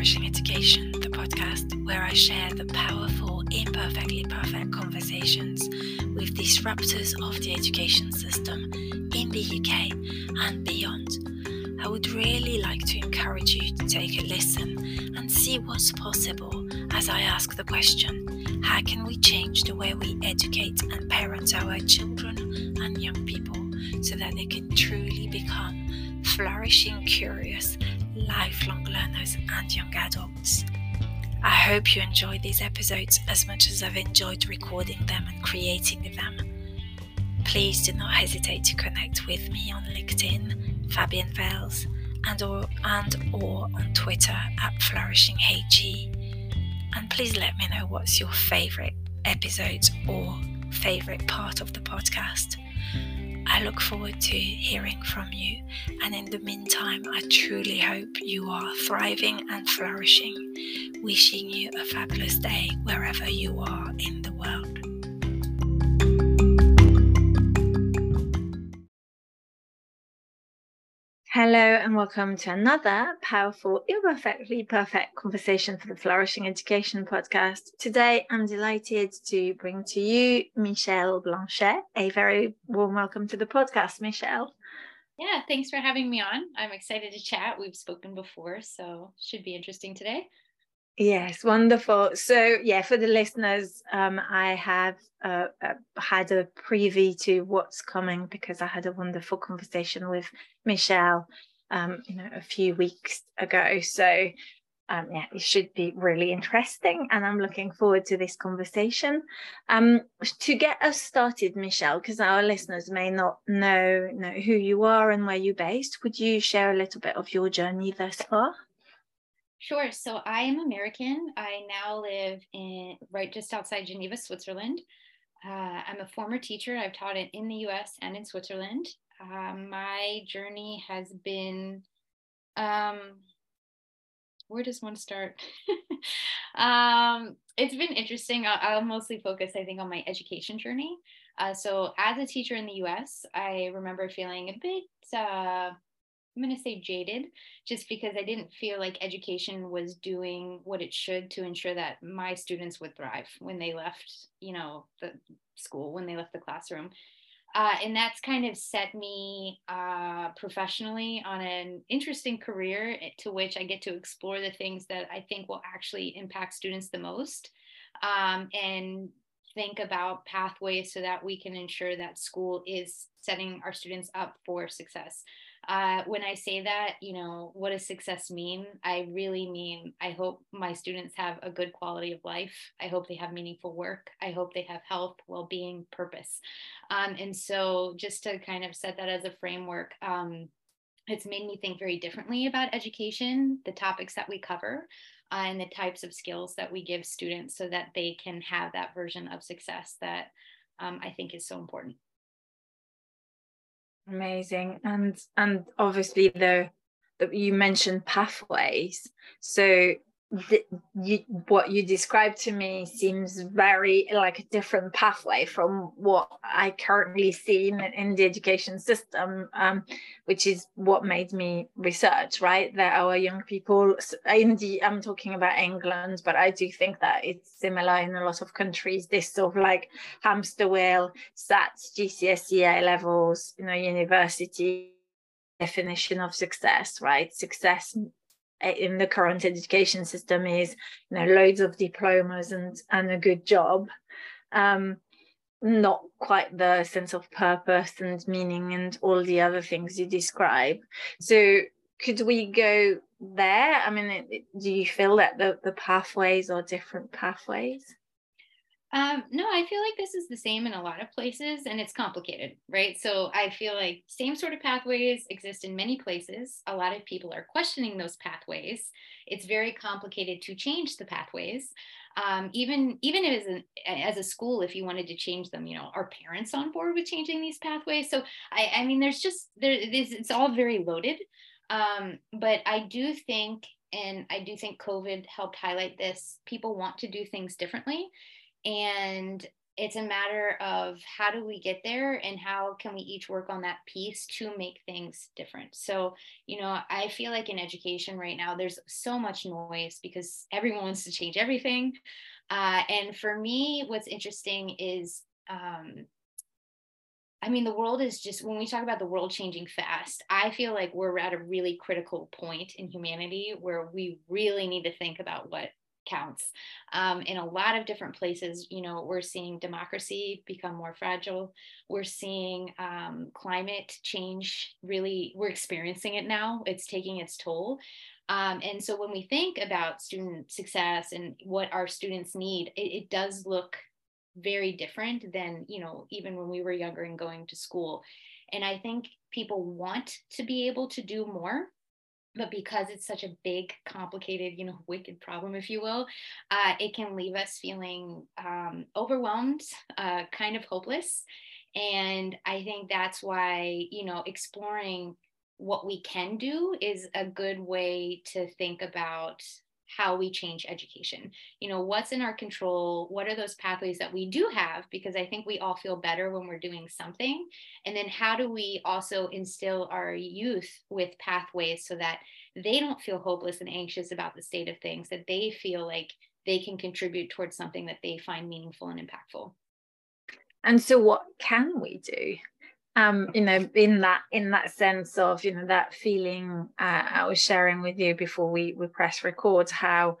Flourishing Education, the podcast where I share the powerful, imperfectly perfect conversations with disruptors of the education system in the UK and beyond. I would really like to encourage you to take a listen and see what's possible as I ask the question how can we change the way we educate and parent our children and young people so that they can truly become flourishing, curious, lifelong learners and young adults? I hope you enjoyed these episodes as much as I've enjoyed recording them and creating them. Please do not hesitate to connect with me on LinkedIn, Fabienne Vailes, and or and or on Twitter at flourishingHG. And please let me know what's your favorite episodes or favorite part of the podcast. I look forward to hearing from you, and in the meantime, I truly hope you are thriving and flourishing. Wishing you a fabulous day wherever you are in the world. Hello, and welcome to another powerful, imperfectly perfect conversation for the Flourishing Education podcast. Today, I'm delighted to bring to you Michelle Blanchet. A very warm welcome to the podcast, Michelle. Yeah, thanks for having me on. I'm excited to chat. We've spoken before, so should be interesting today. Yes, wonderful. So, yeah, for the listeners, um, I have uh, uh, had a preview to what's coming because I had a wonderful conversation with Michelle, um, you know, a few weeks ago. So, um, yeah, it should be really interesting, and I'm looking forward to this conversation. Um, to get us started, Michelle, because our listeners may not know know who you are and where you're based, would you share a little bit of your journey thus far? Sure. So I am American. I now live in right just outside Geneva, Switzerland. Uh, I'm a former teacher. I've taught it in the US and in Switzerland. Uh, my journey has been um, where does one start? um, it's been interesting. I'll, I'll, mostly focus, I think, on my education journey. Uh, so, as a teacher in the US, I remember feeling a bit uh, I'm going to say jaded just because I didn't feel like education was doing what it should to ensure that my students would thrive when they left, you know, the school, when they left the classroom. Uh, and that's kind of set me uh, professionally on an interesting career eh, to which I get to explore the things that I think will actually impact students the most um, and think about pathways so that we can ensure that school is setting our students up for success uh, when I say that, you know, what does success mean? I really mean, I hope my students have a good quality of life. I hope they have meaningful work. I hope they have health, well being, purpose. Um, and so, just to kind of set that as a framework, um, it's made me think very differently about education, the topics that we cover, uh, and the types of skills that we give students so that they can have that version of success that um, I think is so important. Amazing. And and obviously the, the you mentioned pathways. So the, you, what you described to me seems very like a different pathway from what I currently see in, in the education system, um, which is what made me research. Right, that our young people in the I'm talking about England, but I do think that it's similar in a lot of countries. This sort of like hamster wheel, SATs, GCSE A levels, you know, university definition of success. Right, success in the current education system is you know loads of diplomas and and a good job. Um, not quite the sense of purpose and meaning and all the other things you describe. So could we go there? I mean do you feel that the, the pathways are different pathways um, no, I feel like this is the same in a lot of places and it's complicated, right? So I feel like same sort of pathways exist in many places. A lot of people are questioning those pathways. It's very complicated to change the pathways. Um, even even as a, as a school, if you wanted to change them, you know, are parents on board with changing these pathways? So I, I mean, there's just there it's, it's all very loaded. Um, but I do think, and I do think COVID helped highlight this. People want to do things differently and it's a matter of how do we get there and how can we each work on that piece to make things different. So you know i feel like in education right now there's so much noise because everyone wants to change everything. Uh, and for me what's interesting is um, I mean, the world is just, when we talk about the world changing fast, I feel like we're at a really critical point in humanity where we really need to think about what counts. Um, in a lot of different places, you know, we're seeing democracy become more fragile. We're seeing um, climate change really, we're experiencing it now. It's taking its toll. Um, and so when we think about student success and what our students need, it, it does look very different than, you know, even when we were younger and going to school. And I think people want to be able to do more but because it's such a big complicated you know wicked problem if you will uh, it can leave us feeling um, overwhelmed uh, kind of hopeless. And i think that's why you know exploring what we can do is a good way to think about how we change education. You know, what's in our control? What are those pathways that we do have? Because I think we all feel better when we're doing something. And then how do we also instill our youth with pathways so that they don't feel hopeless and anxious about the state of things, that they feel like they can contribute towards something that they find meaningful and impactful. And so, what can we do? Um, you know, in that in that sense of you know that feeling uh, I was sharing with you before we we press record, how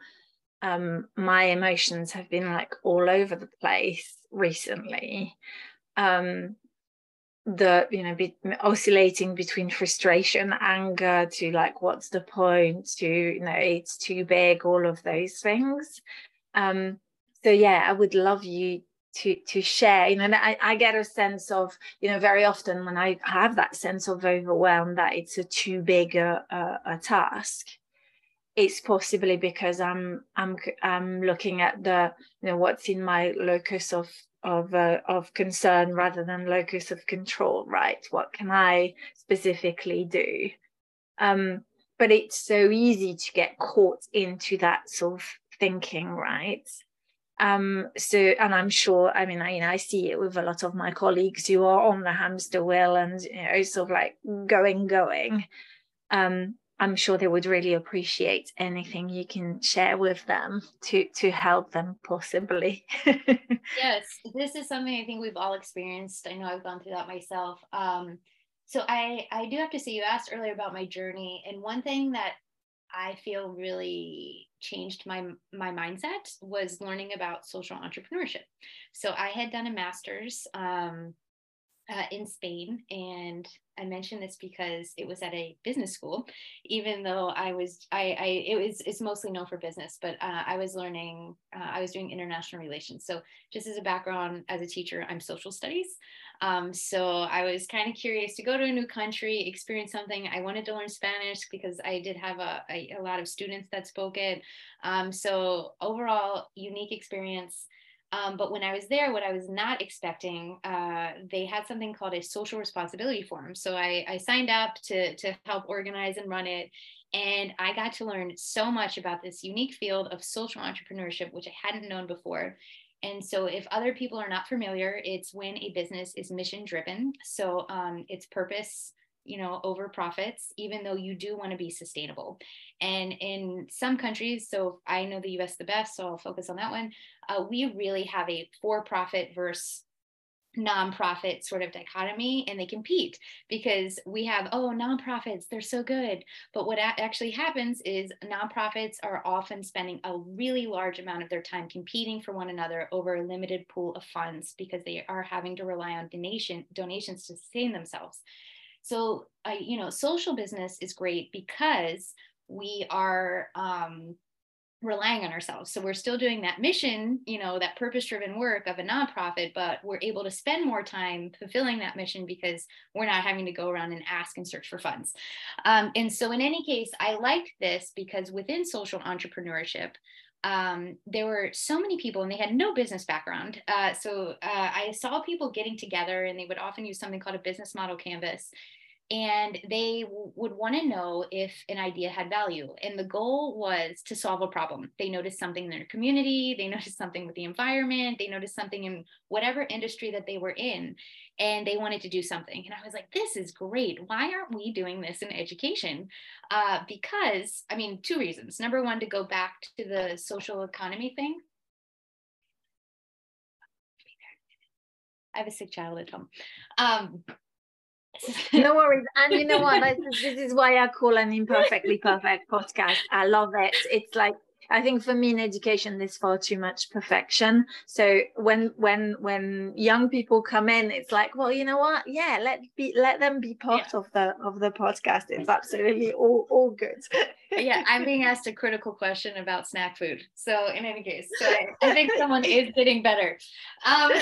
um, my emotions have been like all over the place recently. Um, the you know be, oscillating between frustration anger to like what's the point to you know it's too big all of those things um so yeah i would love you to to share you know I, I get a sense of you know very often when i have that sense of overwhelm that it's a too big a, a, a task it's possibly because i'm i'm i'm looking at the you know what's in my locus of of uh, of concern rather than locus of control right? What can i specifically do? Um but it's so easy to get caught into that sort of thinking right um, so, and I'm sure, I mean, I, you know, I see it with a lot of my colleagues who are on the hamster wheel and, you know, sort of like going, going. Um, I'm sure they would really appreciate anything you can share with them to to help them possibly. yes, this is something I think we've all experienced. I know I've gone through that myself. Um, so I I do have to say you asked earlier about my journey, and one thing that I feel really changed my my mindset was learning about social entrepreneurship. So I had done a master's um, uh, in Spain, and I mention this because it was at a business school. Even though I was, I, I it was it's mostly known for business, but uh, I was learning, uh, I was doing international relations. So just as a background, as a teacher, I'm social studies. Um, so I was kind of curious to go to a new country, experience something. I wanted to learn Spanish because I did have a, a, a lot of students that spoke it. Um, so overall, unique experience. Um, but when I was there, what I was not expecting, uh, they had something called a social responsibility forum. So I, I signed up to, to help organize and run it. And I got to learn so much about this unique field of social entrepreneurship, which I hadn't known before. And so, if other people are not familiar, it's when a business is mission driven. So, um, it's purpose, you know, over profits, even though you do want to be sustainable. And in some countries, so I know the US the best, so I'll focus on that one. Uh, we really have a for profit versus nonprofit sort of dichotomy and they compete because we have oh nonprofits they're so good but what actually happens is nonprofits are often spending a really large amount of their time competing for one another over a limited pool of funds because they are having to rely on donation donations to sustain themselves so you know social business is great because we are um, relying on ourselves. So we're still doing that mission, you know, that purpose driven work of a nonprofit, but we're able to spend more time fulfilling that mission because we're not having to go around and ask and search for funds. Um, and so, in any case, I like this because within social entrepreneurship, um, there were so many people and they had no business background. Uh, so uh, I saw people getting together and they would often use something called a business model canvas and they w- would want to know if an idea had value. And the goal was to solve a problem. They noticed something in their community, they noticed something with the environment, they noticed something in whatever industry that they were in, and they wanted to do something. And I was like, this is great. Why aren't we doing this in education? Uh, because, I mean, two reasons. Number one, to go back to the social economy thing. I have a sick child at home. Um, no worries. And you know what? This, is why I call an imperfectly perfect podcast. I love it. It's like I think for me in education, there's far too much perfection. So when when when young people come in, it's like, well, you know what? Yeah, let be let them be part yeah. of the of the podcast. It's absolutely all all good. yeah, I'm being asked a critical question about snack food. So in any case, so I, I think someone is getting better. Um,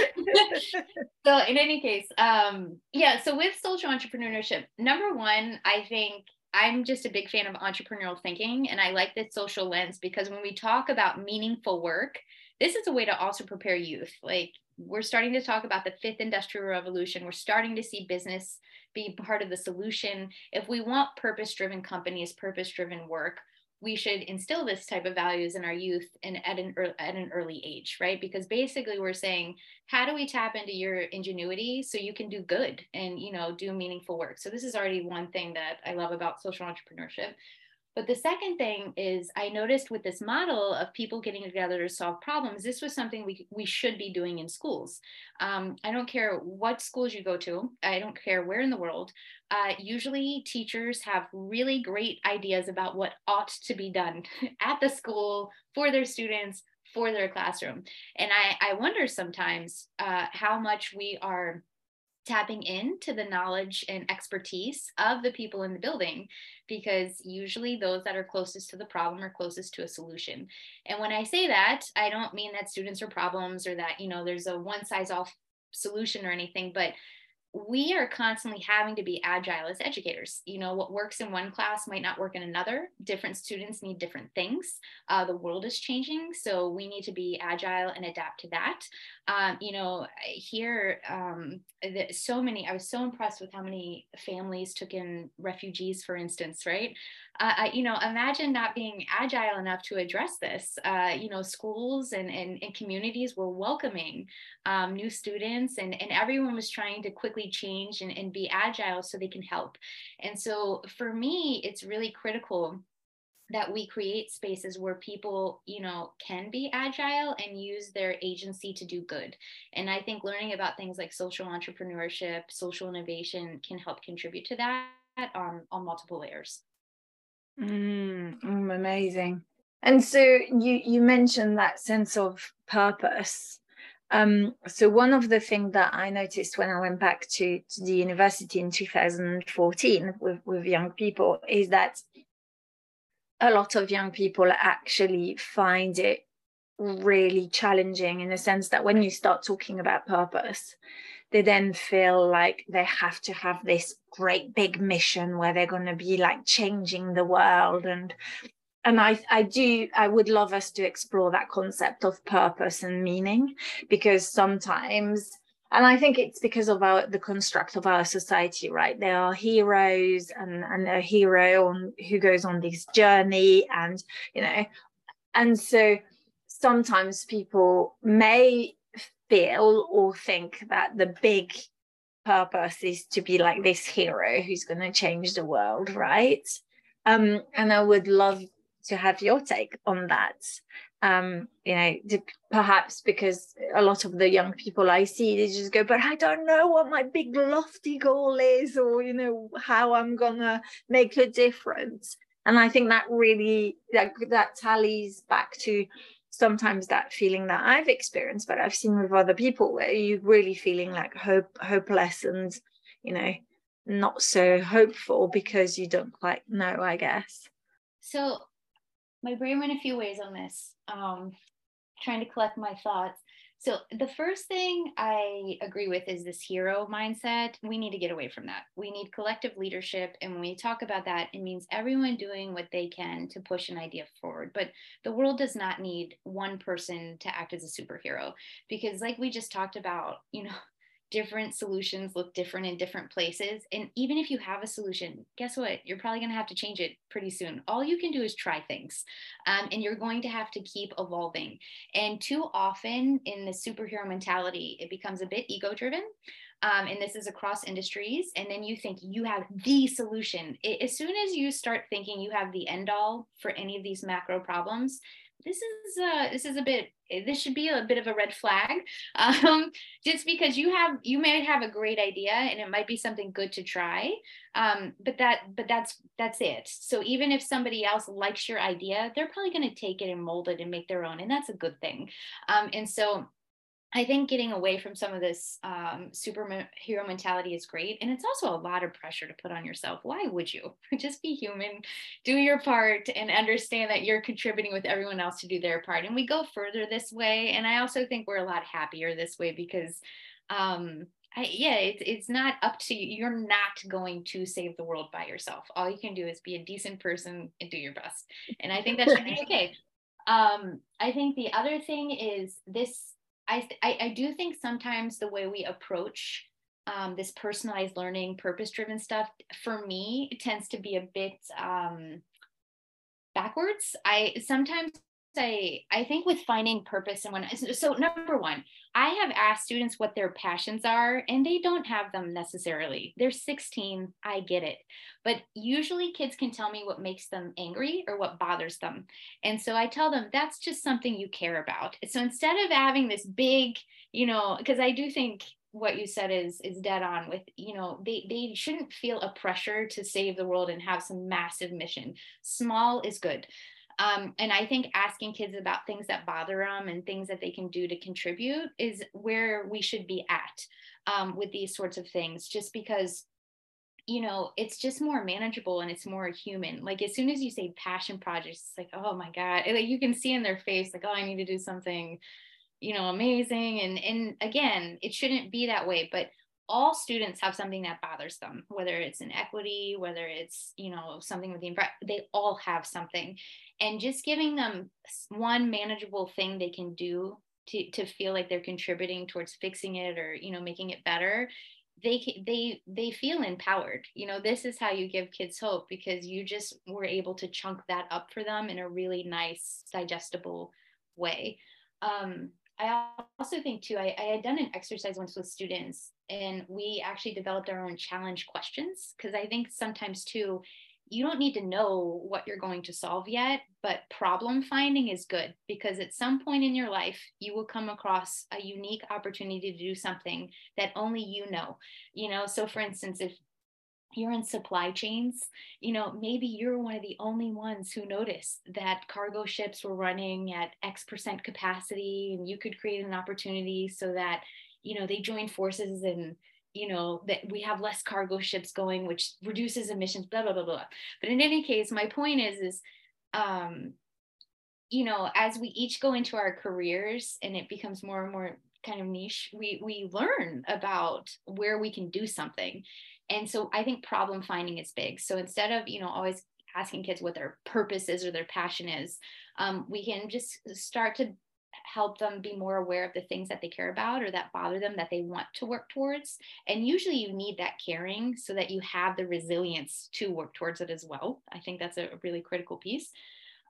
so in any case, um, yeah. So with social entrepreneurship, number one, I think I'm just a big fan of entrepreneurial thinking and I like this social lens because when we talk about meaningful work, this is a way to also prepare youth. Like we're starting to talk about the fifth industrial revolution. We're starting to see business be part of the solution. If we want purpose driven companies, purpose driven work, we should instill this type of values in our youth and at an at an early age right? Because basically we're saying how do we tap into your ingenuity so you can do good and you know do meaningful work? So this is already one thing that i love about social entrepreneurship but the second thing is, I noticed with this model of people getting together to solve problems, this was something we, we should be doing in schools. Um, I don't care what schools you go to, I don't care where in the world. Uh, usually, teachers have really great ideas about what ought to be done at the school for their students, for their classroom. And I, I wonder sometimes uh, how much we are tapping into the knowledge and expertise of the people in the building because usually those that are closest to the problem are closest to a solution. And when i say that i don't mean that students are problems or that you know there's a one size all solution or anything but we are constantly having to be agile as educators. You know, what works in one class might not work in another. Different students need different things. Uh, the world is changing, so we need to be agile and adapt to that. Um, you know, here, um, so many, I was so impressed with how many families took in refugees, for instance, right? Uh, you know, imagine not being agile enough to address this. Uh, you know, schools and, and, and communities were welcoming um, new students and, and everyone was trying to quickly change and, and be agile so they can help. And so for me, it's really critical that we create spaces where people you know can be agile and use their agency to do good and i think learning about things like social entrepreneurship social innovation can help contribute to that um, on multiple layers Mm, amazing. And so you you mentioned that sense of purpose. Um, so one of the things that I noticed when I went back to, to the university in 2014 with, with young people is that a lot of young people actually find it really challenging in the sense that when you start talking about purpose, they then feel like they have to have this great big mission where they're going to be like changing the world and and I, I do i would love us to explore that concept of purpose and meaning because sometimes and i think it's because of our the construct of our society right? There are heroes and and a hero on who goes on this journey and you know and so sometimes people may feel or think that the big purpose is to be like this hero who's going to change the world, right? Um, and I would love to have your take on that. Um, you know, perhaps because a lot of the young people I see, they just go, but I don't know what my big lofty goal is, or you know, how I'm gonna make a difference. And I think that really that that tallies back to sometimes that feeling that I've experienced, but I've seen with other people where you're really feeling like hope, hopeless and, you know, not so hopeful because you don't quite know, I guess. So my brain went a few ways on this, um, trying to collect my thoughts. So the first thing I agree with is this hero mindset. We need to get away from that. We need collective leadership. And when we talk about that, it means everyone doing what they can to push an idea forward. But the world does not need one person to act as a superhero because like we just talked about, you know, different solutions look different in different places. And even if you have a solution, guess what? You're probably going to have to change it pretty soon. All you can do is try things, um, and you're going to have to keep evolving. And too often in the superhero mentality, it becomes a bit ego driven. Um, and this is across industries. And then you think you have the solution. It, as soon as you start thinking you have the end all for any of these macro problems, this is uh, this is a bit this should be a bit of a red flag um, just because you have you may have a great idea and it might be something good to try um, but that but that's that's it. So even if somebody else likes your idea they're probably going to take it and mold it and make their own and that's a good thing. Um, and so I think getting away from some of this um, superhero mentality is great. And it's also a lot of pressure to put on yourself. Why would you? Just be human, do your part, and understand that you're contributing with everyone else to do their part. And we go further this way. And I also think we're a lot happier this way because, um, I, yeah, it's, it's not up to you. You're not going to save the world by yourself. All you can do is be a decent person and do your best. And I think that should be okay. Um, I think the other thing is this I, I, I do think sometimes the way we approach um, this personalized learning, purpose driven stuff, for me, it tends to be a bit um, backwards. I sometimes I I think with finding purpose and when so number one, I have asked students what their passions are and they don't have them necessarily. They're 16, I get it. But usually kids can tell me what makes them angry or what bothers them. And so I tell them that's just something you care about. So instead of having this big, you know, because I do think what you said is is dead on with you know they they shouldn't feel a pressure to save the world and have some massive mission small is good um, and I think asking kids about things that bother them and things that they can do to contribute is where we should be at um, with these sorts of things, just because, you know, it's just more manageable and it's more human. Like as soon as you say passion projects, it's like, oh my God, like you can see in their face, like, oh, I need to do something, you know, amazing. And and again, it shouldn't be that way, but all students have something that bothers them whether it's inequity whether it's you know something with the they all have something. And just giving them one manageable thing they can do to, to feel like they're contributing towards fixing it or you know making it better they they they feel empowered. You know this is how you give kids hope because you just were able to chunk that up for them in a really nice digestible way. Um, i also think too I, I had done an exercise once with students and we actually developed our own challenge questions because i think sometimes too you don't need to know what you're going to solve yet, but problem finding is good because at some point in your life, you will come across a unique opportunity to do something that only you know. You know, so for instance, if you're in supply chains, you know, maybe you're one of the only ones who noticed that cargo ships were running at X percent capacity and you could create an opportunity so that, you know, they join forces and you know that we have less cargo ships going which reduces emissions blah blah blah blah. But in any case my point is is um you know as we each go into our careers and it becomes more and more kind of niche we we learn about where we can do something. And so i think problem finding is big. So instead of you know always asking kids what their purpose is or their passion is um, we can just start to help them be more aware of the things that they care about or that bother them that they want to work towards. And usually you need that caring so that you have the resilience to work towards it as well. I think that's a really critical piece.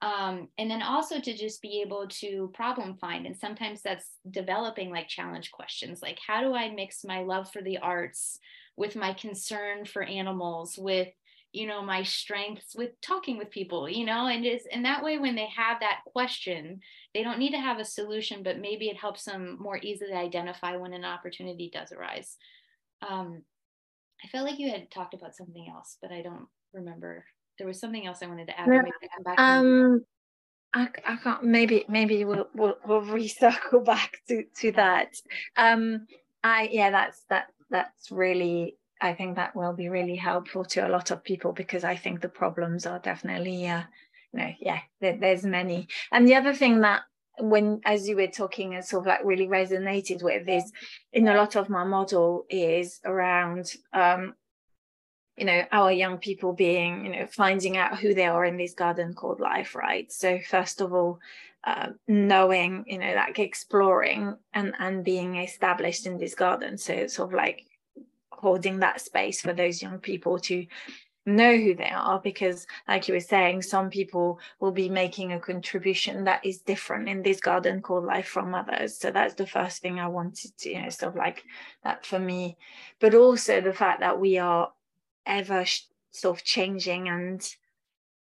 Um, and then also to just be able to problem find. And sometimes that's developing like challenge questions like, how do I mix my love for the arts with my concern for animals, with you know my strengths with talking with people you know and is and that way when they have that question they don't need to have a solution but maybe it helps them more easily identify when an opportunity does arise. Um, i felt like you had talked about something else but i don't remember. There was something else i wanted to add. Yeah. um I, I can't maybe maybe we'll, we'll we'll recircle back to to that. Um i yeah that's that that's really I think that will be really helpful to a lot of people because I think the problems are definitely, uh, you know, yeah, there, there's many. And the other thing that when as you were talking and sort of like really resonated with is in a lot of my model is around um you know our young people being you know finding out who they are in this garden called life right so first of all uh, knowing you know like exploring and and being established in this garden so it's sort of like holding that space for those young people to know who they are because like you were saying some people will be making a contribution that is different in this garden called life from others. So that's the first thing i wanted to you know sort of like that for me. But also the fact that we are ever sort of changing and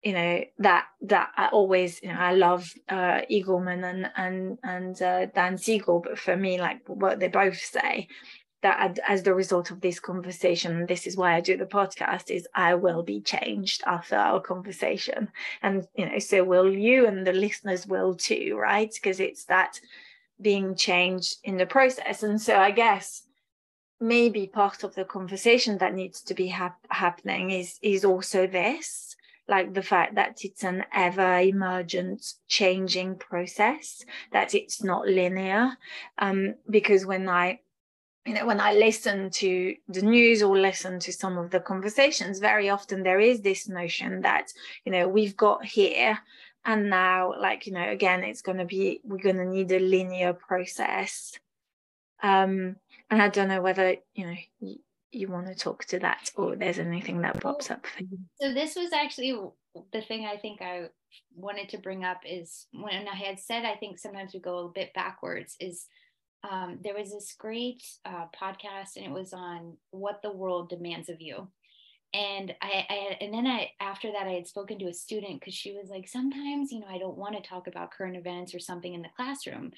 you know that that I always you know I love uh, Eagleman and and and uh, Dan Siegel, but for me, like what they both say, that as the result of this conversation, this is why I do the podcast, is I will be changed after our conversation, and you know, so will you, and the listeners will too, right? Because it's that being changed in the process, and so I guess maybe part of the conversation that needs to be hap- happening is is also this like the fact that it's an ever emergent changing process that it's not linear. Um, because when i you know when i listen to the news or listen to some of the conversations very often there is this notion that you know we've got here and now like you know again it's going to be we're going to need a linear process um and I don't know whether you know you, you want to talk to that or there's anything that pops up for you. So this was actually the thing I think I wanted to bring up is when I had said I think sometimes we go a bit backwards is um, there was this great uh, podcast and it was on what the world demands of you. And I, I, and then I after that I had spoken to a student because she was like sometimes you know I don't want to talk about current events or something in the classroom.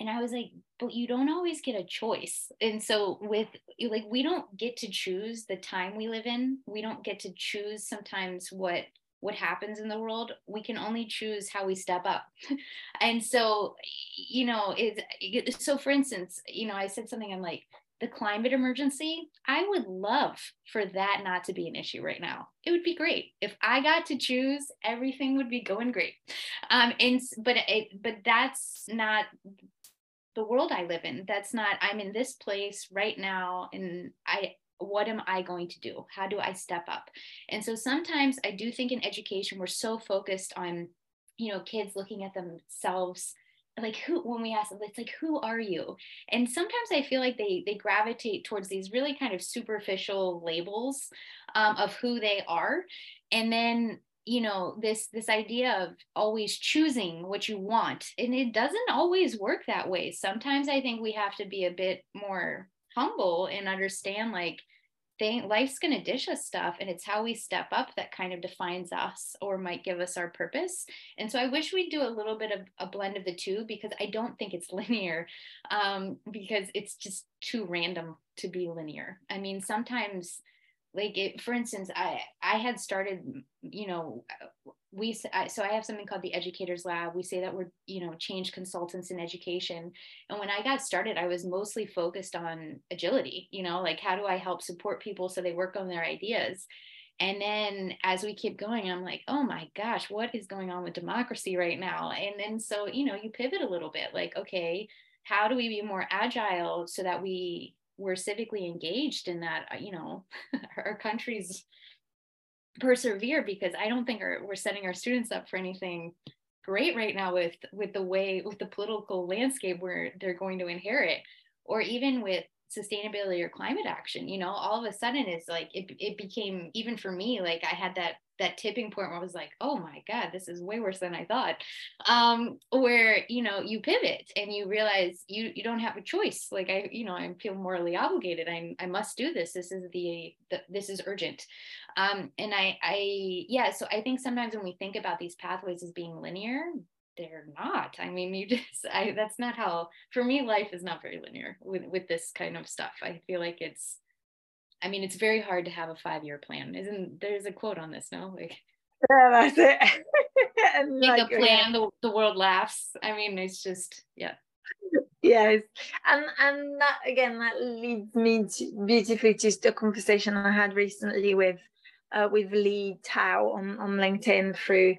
And i was like but you don't always get a choice. And so with like we don't get to choose the time we live in. We don't get to choose sometimes what what happens in the world we can only choose how we step up. And so you know is so for instance you know i said something i'm like the climate emergency i would love for that not to be an issue right now. It would be great. If i got to choose everything would be going great. Um and but it but that's not the world I live in. That's not, I'm in this place right now and I, what am I going to do? How do I step up? And so sometimes I do think in education, we're so focused on, you know, kids looking at themselves like who when we ask them it's like who are you and sometimes i feel like they they gravitate towards these really kind of superficial labels um, of who they are and then you know this this idea of always choosing what you want and it doesn't always work that way sometimes i think we have to be a bit more humble and understand like thing, life's going to dish us stuff and it's how we step up that kind of defines us or might give us our purpose. And so i wish we'd do a little bit of a blend of the two because i don't think it's linear um, because it's just too random to be linear. I mean sometimes like it, for instance i i had started you know we so i have something called the educators lab. We say that we're you know change consultants in education. And when i got started i was mostly focused on agility you know like how do i help support people so they work on their ideas? And then as we keep going i'm like oh my gosh what is going on with democracy right now? And then so you know you pivot a little bit like okay how do we be more agile so that we we're civically engaged in that uh, you know our countries persevere because i don't think our, we're setting our students up for anything great right now with with the way with the political landscape where they're going to inherit or even with sustainability or climate action you know all of a sudden it's like it, it became even for me like i had that that tipping point where i was like oh my god this is way worse than i thought um where you know you pivot and you realize you you don't have a choice like i you know i feel morally obligated i i must do this this is the, the this is urgent um and i i yeah so i think sometimes when we think about these pathways as being linear they're not. I mean, you just, I, that's not how, for me, life is not very linear with, with this kind of stuff. I feel like it's, I mean, it's very hard to have a five year plan. Isn't there's a quote on this, no? Like, yeah, that's it. make like, a plan, yeah. the, the world laughs. I mean, it's just, yeah. Yes, and and that again that leads me to, beautifully to the conversation I had recently with uh, with Lee Tao on on LinkedIn through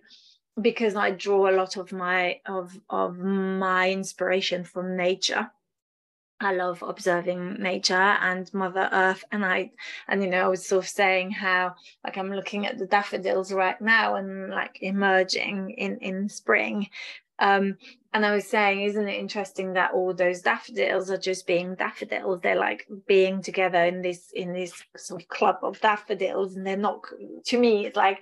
because I draw a lot of my of of my inspiration from nature. I love observing nature and Mother Earth. And I, and you know, I was sort of saying how, like, I'm looking at the daffodils right now and like emerging in in spring, um, and I was saying, isn't it interesting that all those daffodils are just being daffodils? They're like being together in this in this sort of club of daffodils, and they're not. To me, it's like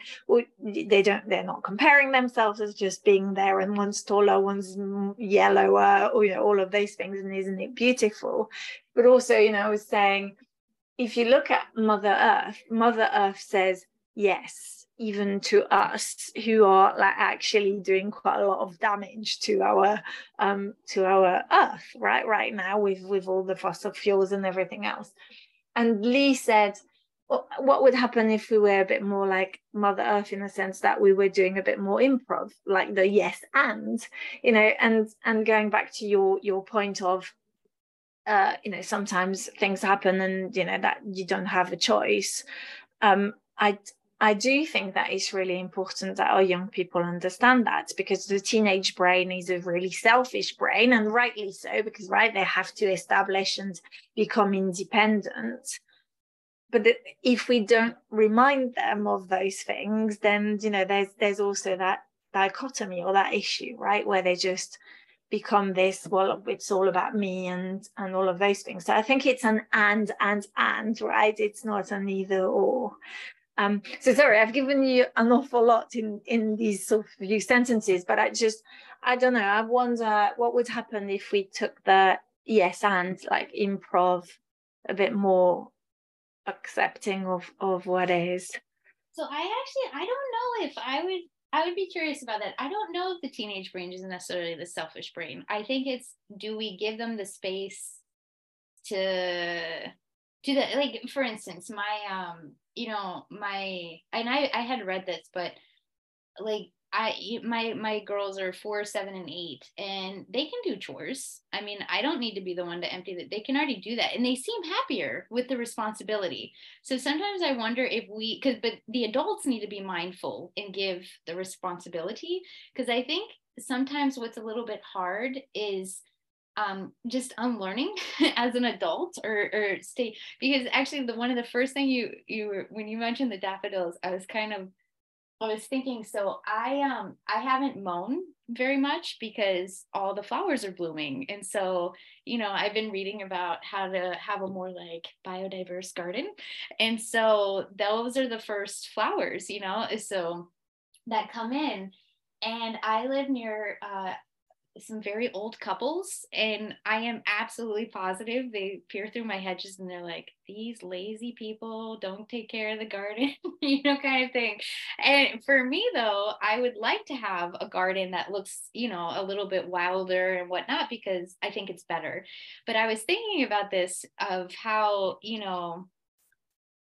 they don't. They're not comparing themselves as just being there, and one's taller, one's yellower, or you know, all of those things. And isn't it beautiful? But also, you know, I was saying, if you look at Mother Earth, Mother Earth says yes even to us who are like actually doing quite a lot of damage to our um to our earth right right now with with all the fossil fuels and everything else. And lee said well, what would happen if we were a bit more like mother earth in the sense that we were doing a bit more improv like the yes and? You know and and going back to your your point of uh you know sometimes things happen and you know that you don't have a choice um i I do think that it's really important that our young people understand that because the teenage brain is a really selfish brain, and rightly so, because right they have to establish and become independent. But if we don't remind them of those things, then you know there's there's also that dichotomy or that issue, right, where they just become this well it's all about me and and all of those things. So i think it's an and and and right? It's not an either or um, so sorry, I've given you an awful lot in in these sort of few sentences, but I just I don't know. I wonder what would happen if we took the yes and like improv a bit more accepting of of what is. So I actually I don't know if I would I would be curious about that. I don't know if the teenage brain is necessarily the selfish brain. I think it's do we give them the space to do that? like for instance my um you know my and i i had read this but like I my my girls are four, seven, and eight, and they can do chores. I mean, I don't need to be the one to empty that. They can already do that, and they seem happier with the responsibility. So sometimes I wonder if we, because but the adults need to be mindful and give the responsibility, because I think sometimes what's a little bit hard is um, just unlearning as an adult or, or stay because actually the one of the first thing you you were when you mentioned the daffodils I was kind of I was thinking so I um I haven't mown very much because all the flowers are blooming. And so you know I've been reading about how to have a more like biodiverse garden. And so those are the first flowers you know so that come in. And I live near uh, some very old couples and i am absolutely positive they peer through my hedges and they're like these lazy people don't take care of the garden you know kind of thing. And for me though i would like to have a garden that looks you know a little bit wilder and whatnot because i think it's better. But i was thinking about this of how you know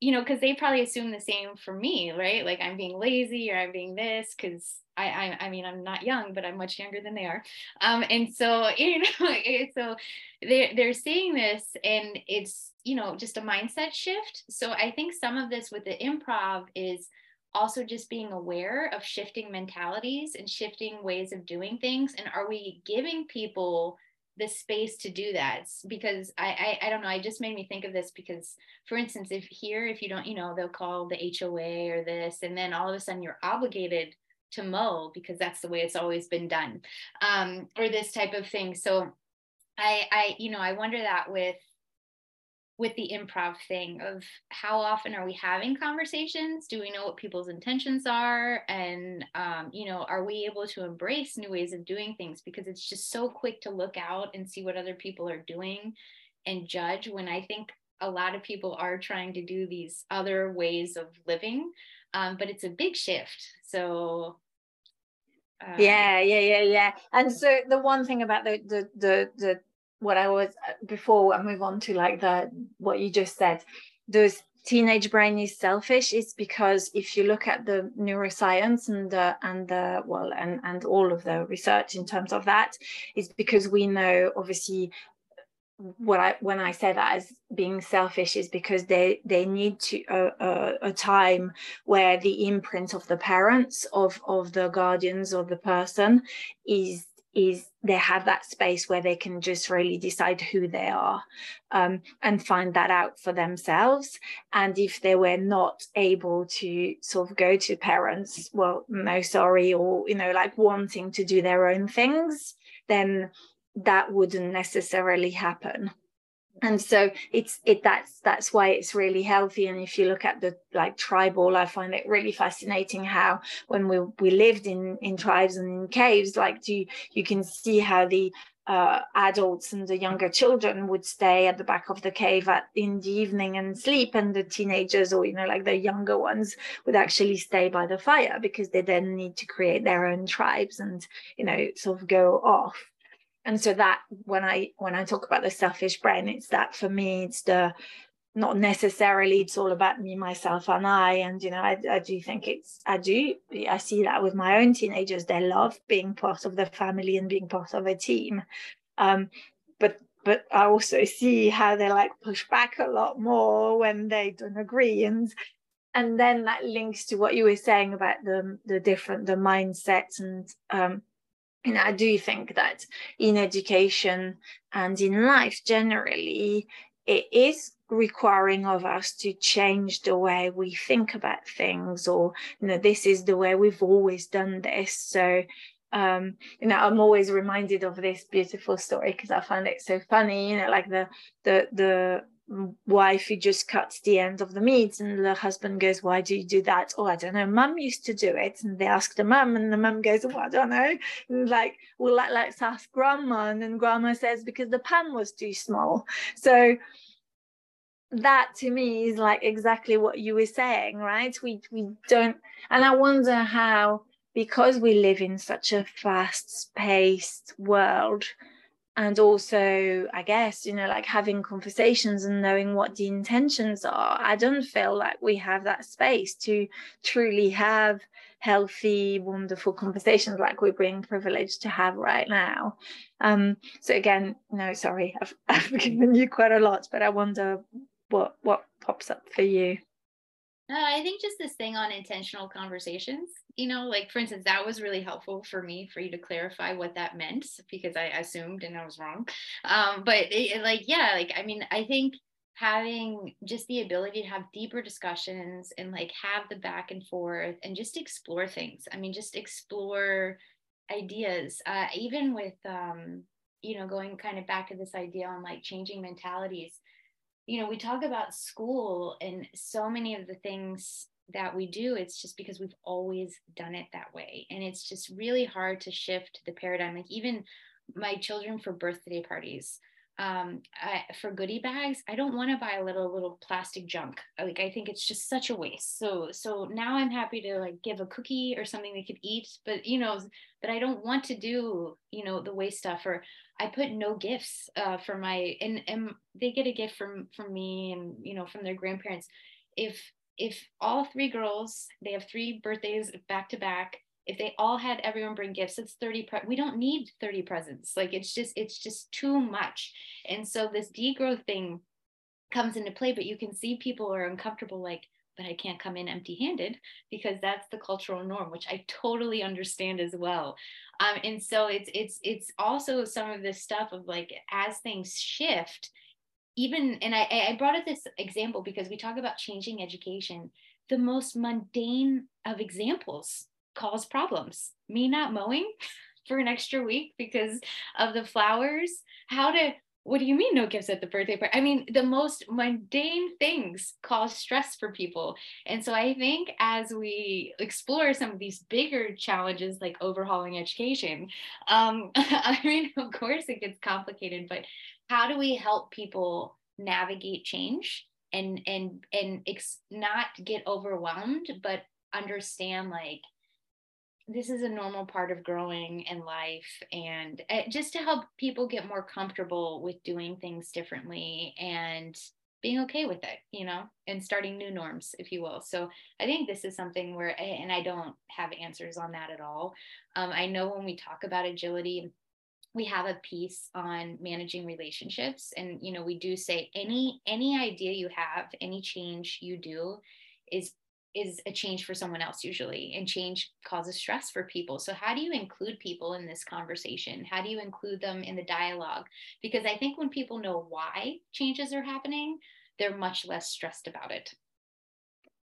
you know, because they probably assume the same for me, right? Like I'm being lazy or I'm being this because I, I, I mean, I'm not young, but I'm much younger than they are. Um, and so, you know, so they're, they're seeing this and it's, you know, just a mindset shift. So I think some of this with the improv is also just being aware of shifting mentalities and shifting ways of doing things. And are we giving people the space to do that because I, I, I don't know. I just made me think of this because, for instance, if here, if you don't, you know, they'll call the HOA or this, and then all of a sudden you're obligated to mow because that's the way it's always been done, um, or this type of thing. So, I, I, you know, I wonder that with with the improv thing of how often are we having conversations? Do we know what people's intentions are? And um, you know are we able to embrace new ways of doing things? Because it's just so quick to look out and see what other people are doing and judge when i think a lot of people are trying to do these other ways of living um, but it's a big shift. So um, yeah yeah yeah yeah. And so the one thing about the the the, the what I was uh, before I move on to like the what you just said, those teenage brain is selfish. Is because if you look at the neuroscience and the and the well and and all of the research in terms of that is because we know obviously what I when I say that as being selfish is because they they need to uh, a time where the imprint of the parents of of the guardians of the person is is they have that space where they can just really decide who they are um, and find that out for themselves. And if they were not able to sort of go to parents, well, no, sorry, or, you know, like wanting to do their own things, then that wouldn't necessarily happen and so it's it that's that's why it's really healthy. And if you look at the like tribal i find it really fascinating how when we we lived in in tribes and in caves like you you can see how the uh, adults and the younger children would stay at the back of the cave at in the evening and sleep. And the teenagers or you know like the younger ones would actually stay by the fire because they then need to create their own tribes and you know sort of go off and so that when i when i talk about the selfish brain it's that for me it's the not necessarily it's all about me myself and i. And you know I, I do think it's i do i see that with my own teenagers they love being part of the family and being part of a team. Um, but but i also see how they like push back a lot more when they don't agree. And and then that links to what you were saying about the the different the mindsets and um, and I do think that in education and in life generally, it is requiring of us to change the way we think about things, or you know, this is the way we've always done this. So um, you know, I'm always reminded of this beautiful story because I find it so funny. You know, like the the the wife who just cuts the end of the meat and the husband goes why do you do that? Oh i don't know. Mum used to do it. And they ask the mum and the mum goes oh i don't know. And like well let, let's ask grandma and then grandma says because the pan was too small. So that to me is like exactly what you were saying right? We we don't and i wonder how because we live in such a fast paced world and also i guess you know like having conversations and knowing what the intentions are i don't feel like we have that space to truly have healthy wonderful conversations like we're being privileged to have right now. Um so again no sorry i've, I've given you quite a lot but i wonder what what pops up for you uh, I think just this thing on intentional conversations, you know, like for instance, that was really helpful for me for you to clarify what that meant because I assumed and I was wrong. Um, but it, like, yeah, like, I mean, I think having just the ability to have deeper discussions and like have the back and forth and just explore things. I mean, just explore ideas, uh, even with, um, you know, going kind of back to this idea on like changing mentalities you know, we talk about school and so many of the things that we do, it's just because we've always done it that way. And it's just really hard to shift the paradigm. Like, even my children for birthday parties, um I, for goodie bags i don't want to buy a little little plastic junk like i think it's just such a waste so so now i'm happy to like give a cookie or something they could eat but you know but i don't want to do you know the waste stuff or I put no gifts uh, for my and and they get a gift from from me and you know from their grandparents. If if all three girls they have three birthdays back to back, if they all had everyone bring gifts, it's 30 pre- we don't need 30 presents. Like it's just it's just too much. And so this degrowth thing comes into play, but you can see people are uncomfortable like but I can't come in empty handed because that's the cultural norm, which I totally understand as well. Um, and so it's it's it's also some of this stuff of like as things shift, even and I, I brought up this example because we talk about changing education. The most mundane of examples cause problems. Me not mowing for an extra week because of the flowers. How to what do you mean no gifts at the birthday party? I mean, the most mundane things cause stress for people. And so I think as we explore some of these bigger challenges like overhauling education, um, I mean, of course it gets complicated, but how do we help people navigate change and and and ex- not get overwhelmed, but understand like this is a normal part of growing in life and uh, just to help people get more comfortable with doing things differently and being okay with it you know and starting new norms if you will. So i think this is something where and i don't have answers on that at all. Um, i know when we talk about agility we have a piece on managing relationships and you know we do say any any idea you have any change you do is is a change for someone else usually and change causes stress for people. So how do you include people in this conversation? How do you include them in the dialogue? Because i think when people know why changes are happening they're much less stressed about it.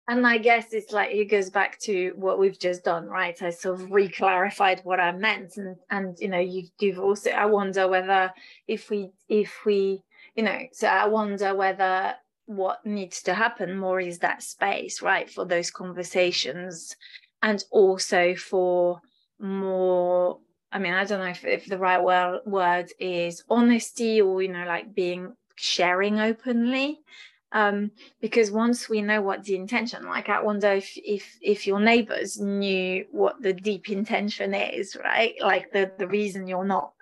And i guess it's like it goes back to what we've just done right? I sort of re-clarified what i meant and and you know you've, you've also i wonder whether if we if we you know so i wonder whether what needs to happen more is that space right for those conversations. And also for more i mean i don't know if, if the right word, word is honesty or you know like being sharing openly. Um, because once we know what the intention like i wonder if if if your neighbors knew what the deep intention is right? Like the the reason you're not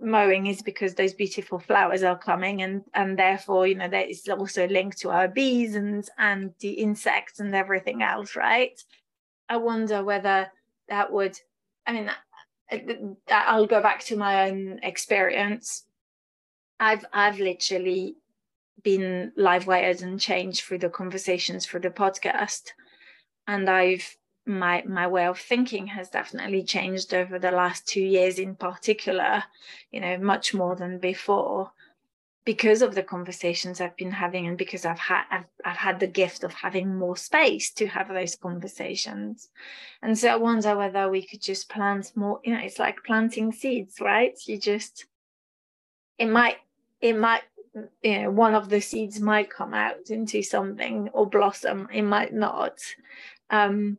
mowing is because those beautiful flowers are coming and and therefore you know that is also linked to our bees and and the insects and everything else right? I wonder whether that would i mean uh, i'll go back to my own experience. I've i've literally been live wired and changed through the conversations for the podcast and i've my my way of thinking has definitely changed over the last two years in particular you know much more than before. Because of the conversations I've been having and because I've had I've, I've had the gift of having more space to have those conversations. And so I wonder whether we could just plant more you know it's like planting seeds right? You just it might it might you know one of the seeds might come out into something or blossom. It might not. Um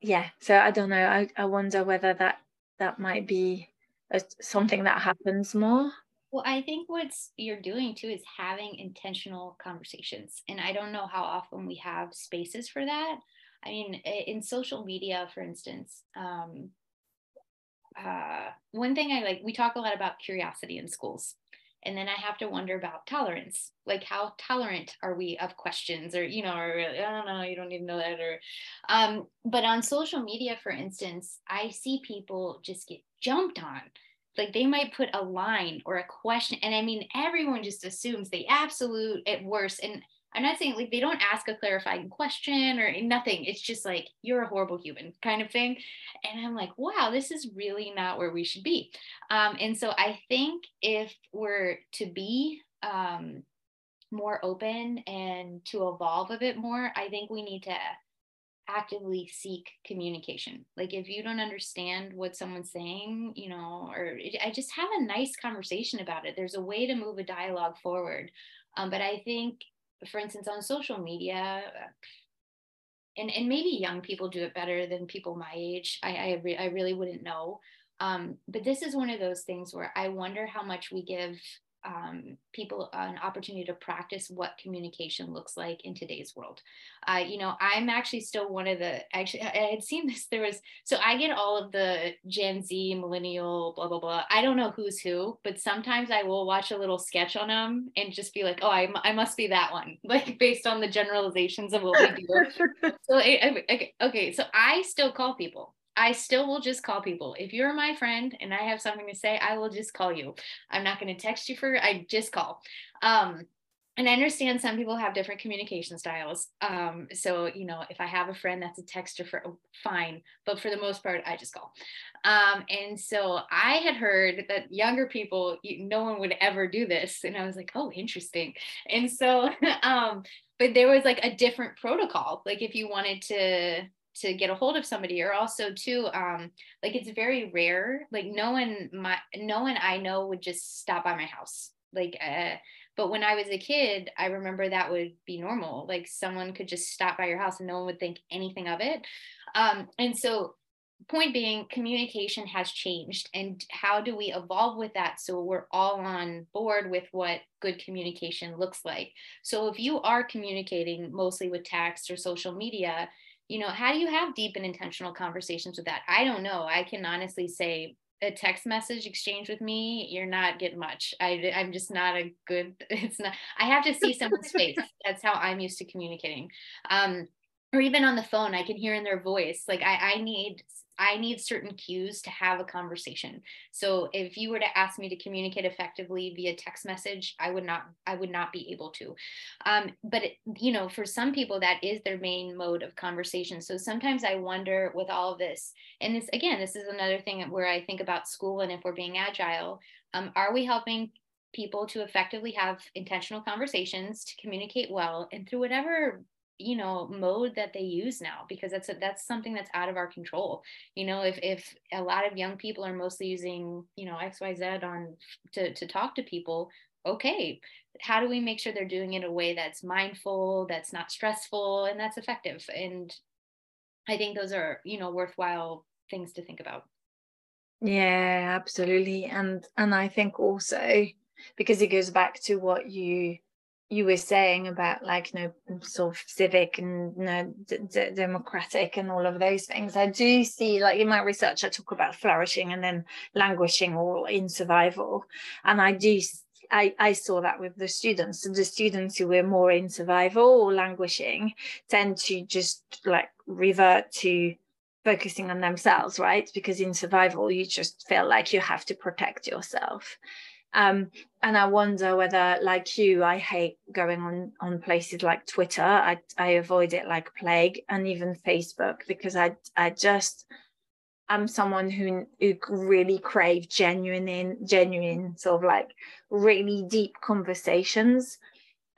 yeah so i don't know i, I wonder whether that that might be a, something that happens more. Well i think what you're doing too is having intentional conversations and i don't know how often we have spaces for that. I mean in social media for instance um, uh, one thing i like we talk a lot about curiosity in schools and then i have to wonder about tolerance. Like how tolerant are we of questions or you know or i don't know you don't even know that or um but on social media for instance i see people just get jumped on. Like they might put a line or a question and i mean everyone just assumes the absolute at worst and I'm not saying like they don't ask a clarifying question or nothing. It's just like you're a horrible human kind of thing. And I'm like, wow, this is really not where we should be. Um, and so I think if we're to be um, more open and to evolve a bit more, I think we need to actively seek communication. Like if you don't understand what someone's saying, you know, or I just have a nice conversation about it. There's a way to move a dialogue forward. Um, but I think for instance, on social media, and, and maybe young people do it better than people my age. I, I, re- I really wouldn't know. Um, but this is one of those things where I wonder how much we give um, people an opportunity to practice what communication looks like in today's world. Uh, you know, I'm actually still one of the actually I had seen this. There was so I get all of the Gen Z, millennial, blah blah blah. I don't know who's who, but sometimes I will watch a little sketch on them and just be like, oh, I, I must be that one, like based on the generalizations of what we do. so okay, okay, so I still call people I still will just call people. If you're my friend and I have something to say, I will just call you. I'm not going to text you for I just call. Um, and I understand some people have different communication styles. Um, so, you know, if I have a friend that's a texter for oh, fine, but for the most part, I just call. Um, and so I had heard that younger people, you, no one would ever do this. And I was like, oh, interesting. And so, um, but there was like a different protocol. Like if you wanted to to get a hold of somebody or also too um like it's very rare like no one my no one i know would just stop by my house like uh but when i was a kid i remember that would be normal like someone could just stop by your house and no one would think anything of it. Um and so point being communication has changed and how do we evolve with that so we're all on board with what good communication looks like? So if you are communicating mostly with text or social media you know how do you have deep and intentional conversations with that? I don't know. I can honestly say a text message exchange with me you're not getting much. I, i'm just not a good it's not i have to see someone's face. That's how i'm used to communicating. Um or even on the phone i can hear in their voice like i, I need I need certain cues to have a conversation. So if you were to ask me to communicate effectively via text message, I would not I would not be able to. Um, but it, you know, for some people that is their main mode of conversation. So sometimes I wonder with all of this, and this again, this is another thing where I think about school and if we're being agile, um, are we helping people to effectively have intentional conversations to communicate well and through whatever you know mode that they use now because that's a, that's something that's out of our control. You know if if a lot of young people are mostly using you know xyz on to to talk to people okay how do we make sure they're doing it in a way that's mindful that's not stressful and that's effective? And i think those are you know worthwhile things to think about. Yeah absolutely. And and i think also because it goes back to what you you were saying about like you know sort of civic and you know, d- d- democratic and all of those things i do see like in my research i talk about flourishing and then languishing or in survival and i do I, I saw that with the students. So the students who were more in survival or languishing tend to just like revert to focusing on themselves, right? Because in survival, you just feel like you have to protect yourself. Um, and I wonder whether, like you, I hate going on on places like Twitter. I I avoid it like plague, and even Facebook because I I just I'm someone who who really crave genuine genuine sort of like really deep conversations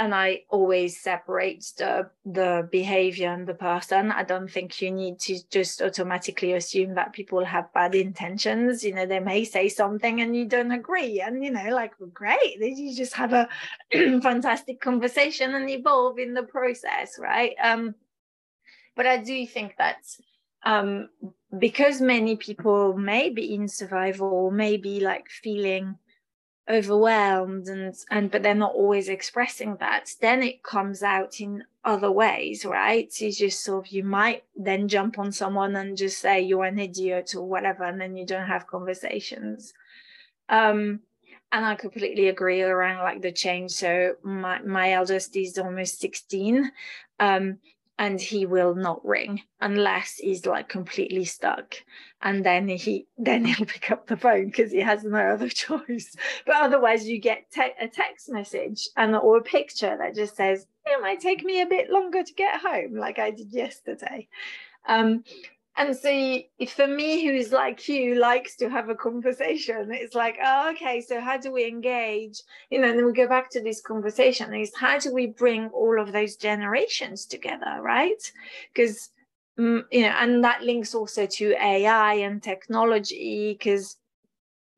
and I always separate the the behavior and the person. I don't think you need to just automatically assume that people have bad intentions. You know, they may say something and you don't agree, and you know, like well, great, you just have a fantastic conversation and evolve in the process, right? Um, but I do think that um, because many people may be in survival, may be like feeling overwhelmed and and but they're not always expressing that then it comes out in other ways right? It's just sort of you might then jump on someone and just say you're an idiot or whatever and then you don't have conversations. Um and i completely agree around like the change. So my my eldest is almost 16 um and he will not ring unless he's like completely stuck. And then he then he'll pick up the phone because he has no other choice. But otherwise you get te- a text message and or a picture that just says it might take me a bit longer to get home like i did yesterday. Um, and so for me who's like you likes to have a conversation. It's like oh, okay so how do we engage? You know and then we go back to this conversation. Is how do we bring all of those generations together right? Because mm, you know and that links also to ai and technology because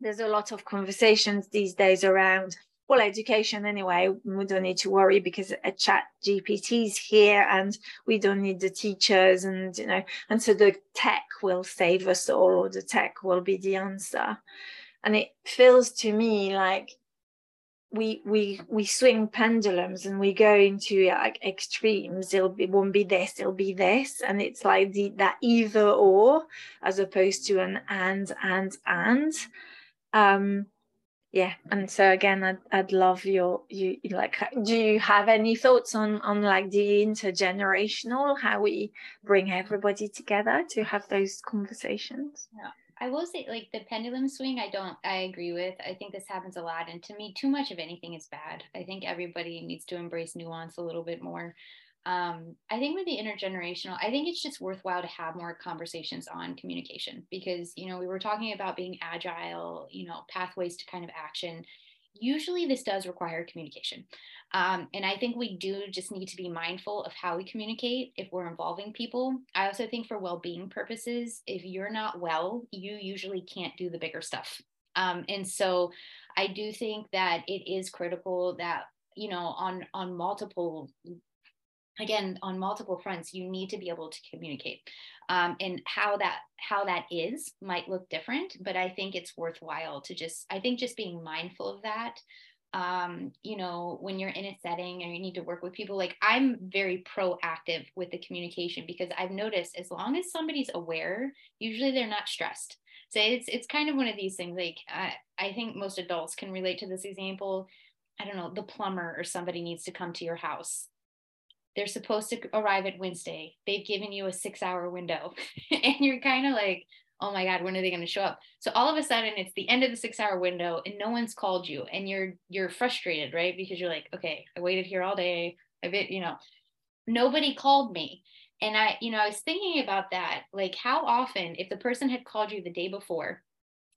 there's a lot of conversations these days around well education anyway we don't need to worry because a chat gpt is here and we don't need the teachers and you know and so the tech will save us all or the tech will be the answer. And it feels to me like we we we swing pendulums and we go into like extremes. It'll be won't be this it'll be this. And it's like the that either or as opposed to an and and and. Um yeah and so again i'd, I'd love your you like do you have any thoughts on on like the intergenerational how we bring everybody together to have those conversations? Yeah i will say like the pendulum swing i don't i agree with. I think this happens a lot and to me too much of anything is bad. I think everybody needs to embrace nuance a little bit more um, I think with the intergenerational, I think it's just worthwhile to have more conversations on communication because, you know, we were talking about being agile, you know, pathways to kind of action. Usually this does require communication. Um, and I think we do just need to be mindful of how we communicate if we're involving people. I also think for well being purposes, if you're not well, you usually can't do the bigger stuff. Um, and so I do think that it is critical that you know on on multiple again on multiple fronts you need to be able to communicate. Um, and how that how that is might look different but i think it's worthwhile to just i think just being mindful of that um, you know when you're in a setting and you need to work with people like i'm very proactive with the communication because i've noticed as long as somebody's aware usually they're not stressed. So it's it's kind of one of these things like I, I think most adults can relate to this example. I don't know the plumber or somebody needs to come to your house they're supposed to arrive at Wednesday. They've given you a six hour window and you're kind of like, oh my God, when are they going to show up? So all of a sudden it's the end of the six hour window and no one's called you and you're, you're frustrated, right? Because you're like, okay, I waited here all day. I bit, you know, nobody called me. And I, you know, I was thinking about that. Like how often, if the person had called you the day before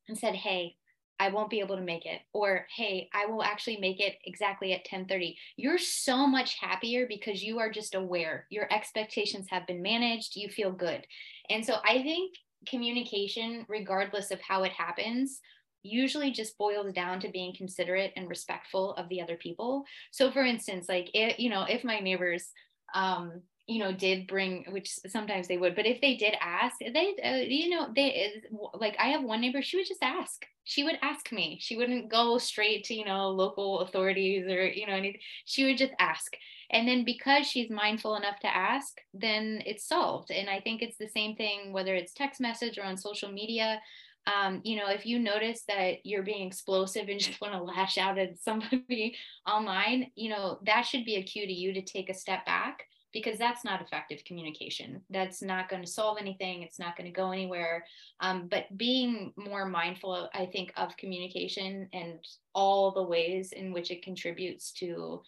and said, Hey, I won't be able to make it. Or hey I will actually make it exactly at 10:30 you're so much happier because you are just aware. Your expectations have been managed. You feel good. And so I think communication regardless of how it happens usually just boils down to being considerate and respectful of the other people. So for instance like it you know if my neighbors um you know did bring which sometimes they would but if they did ask they uh, you know they like i have one neighbor she would just ask. She would ask me. She wouldn't go straight to you know local authorities or you know anything. She would just ask. And then because she's mindful enough to ask then it's solved. And i think it's the same thing whether it's text message or on social media. Um, you know, if you notice that you're being explosive and just want to lash out at somebody online, you know, that should be a cue to you to take a step back because that's not effective communication. That's not going to solve anything. It's not going to go anywhere. Um, but being more mindful, I think, of communication and all the ways in which it contributes to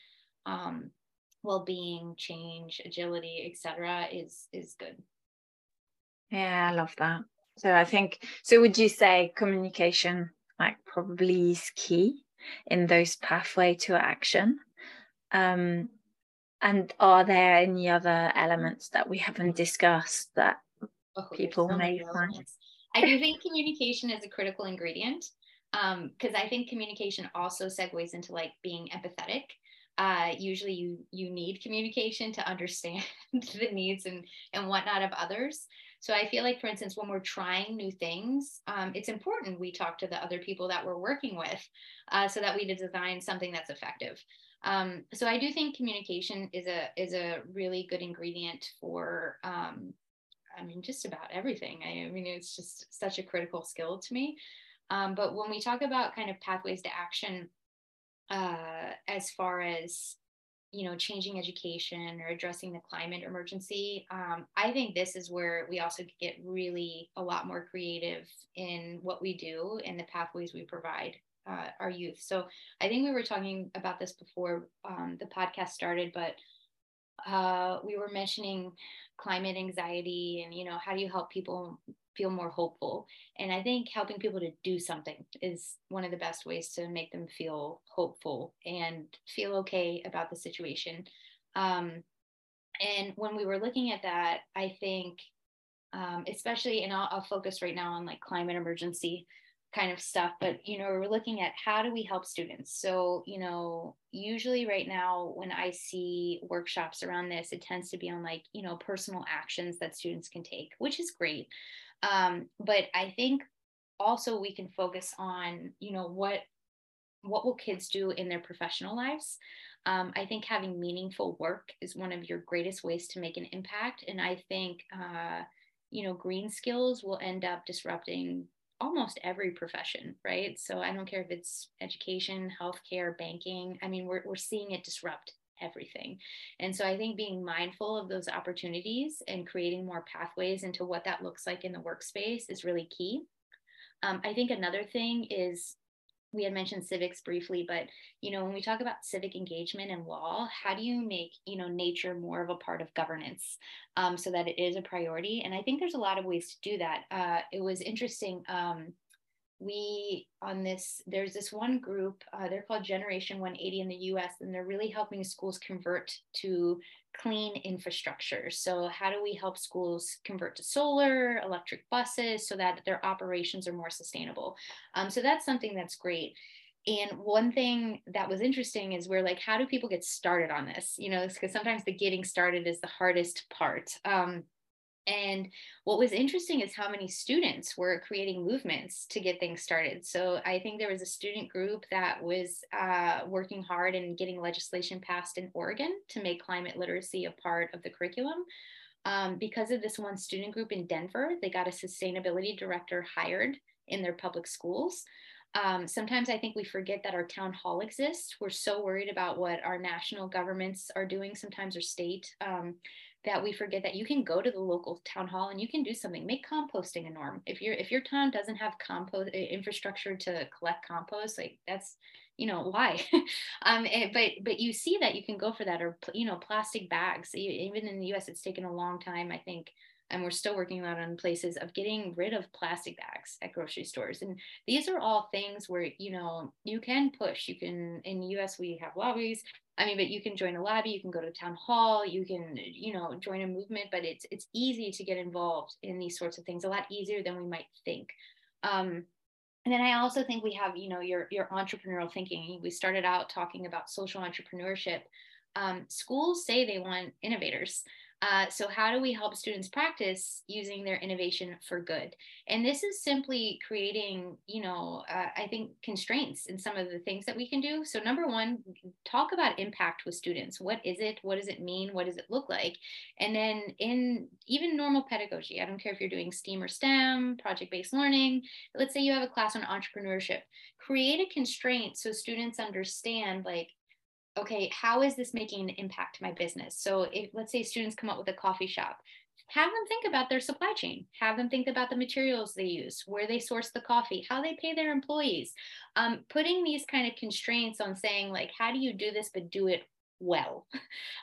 um, well-being, change, agility, etc., is is good. Yeah, I love that. So I think so. Would you say communication like probably is key in those pathway to action? Um, and are there any other elements that we haven't discussed that oh, people so may find? I do think communication is a critical ingredient because um, I think communication also segues into like being empathetic. Uh, usually you you need communication to understand the needs and and whatnot of others so i feel like for instance when we're trying new things um, it's important we talk to the other people that we're working with uh, so that we design something that's effective um, so I do think communication is a is a really good ingredient for um, I mean just about everything. I, I, mean it's just such a critical skill to me. Um, but when we talk about kind of pathways to action, uh, as far as you know changing education or addressing the climate emergency um, i think this is where we also get really a lot more creative in what we do and the pathways we provide uh, our youth. So I think we were talking about this before um, the podcast started, but uh, we were mentioning climate anxiety and you know how do you help people feel more hopeful and i think helping people to do something is one of the best ways to make them feel hopeful and feel okay about the situation um, and when we were looking at that i think um, especially and I'll, I'll focus right now on like climate emergency kind of stuff but you know we're looking at how do we help students? So you know usually right now when i see workshops around this it tends to be on like you know personal actions that students can take which is great. Um, but i think also we can focus on you know what what will kids do in their professional lives? Um, i think having meaningful work is one of your greatest ways to make an impact and i think uh, you know green skills will end up disrupting almost every profession, right? So I don't care if it's education, healthcare, banking. I mean, we're, we're seeing it disrupt everything. And so I think being mindful of those opportunities and creating more pathways into what that looks like in the workspace is really key. Um, I think another thing is we had mentioned civics briefly but you know when we talk about civic engagement and law how do you make you know nature more of a part of governance um, so that it is a priority? And i think there's a lot of ways to do that. Uh, it was interesting um, we on this there's this one group uh, they're called generation 180 in the us and they're really helping schools convert to clean infrastructure. So how do we help schools convert to solar electric buses so that their operations are more sustainable? Um, so that's something that's great. And one thing that was interesting is we're like how do people get started on this? You know because sometimes the getting started is the hardest part. Um, and what was interesting is how many students were creating movements to get things started. So I think there was a student group that was uh, working hard and getting legislation passed in Oregon to make climate literacy a part of the curriculum. Um, because of this one student group in Denver, they got a sustainability director hired in their public schools. Um, sometimes I think we forget that our town hall exists. We're so worried about what our national governments are doing, sometimes or state, um, that we forget that you can go to the local town hall and you can do something. Make composting a norm. If your if your town doesn't have compost infrastructure to collect compost, like that's you know why um it, but but you see that you can go for that or you know plastic bags even in the us it's taken a long time i think and we're still working out on places of getting rid of plastic bags at grocery stores. And these are all things where you know you can push you can in the us we have lobbies. I mean but you can join a lobby you can go to town hall you can you know join a movement but it's it's easy to get involved in these sorts of things a lot easier than we might think. Um, and then i also think we have you know your your entrepreneurial thinking. We started out talking about social entrepreneurship. Um, schools say they want innovators uh, so how do we help students practice using their innovation for good? And this is simply creating, you know, uh, I think constraints in some of the things that we can do. So number one, talk about impact with students. What is it? What does it mean? What does it look like? And then in even normal pedagogy, I don't care if you're doing STEAM or STEM, project-based learning. Let's say you have a class on entrepreneurship. Create a constraint so students understand like okay, how is this making an impact to my business? So if let's say students come up with a coffee shop, have them think about their supply chain, have them think about the materials they use, where they source the coffee, how they pay their employees. Um, putting these kind of constraints on saying like, how do you do this, but do it well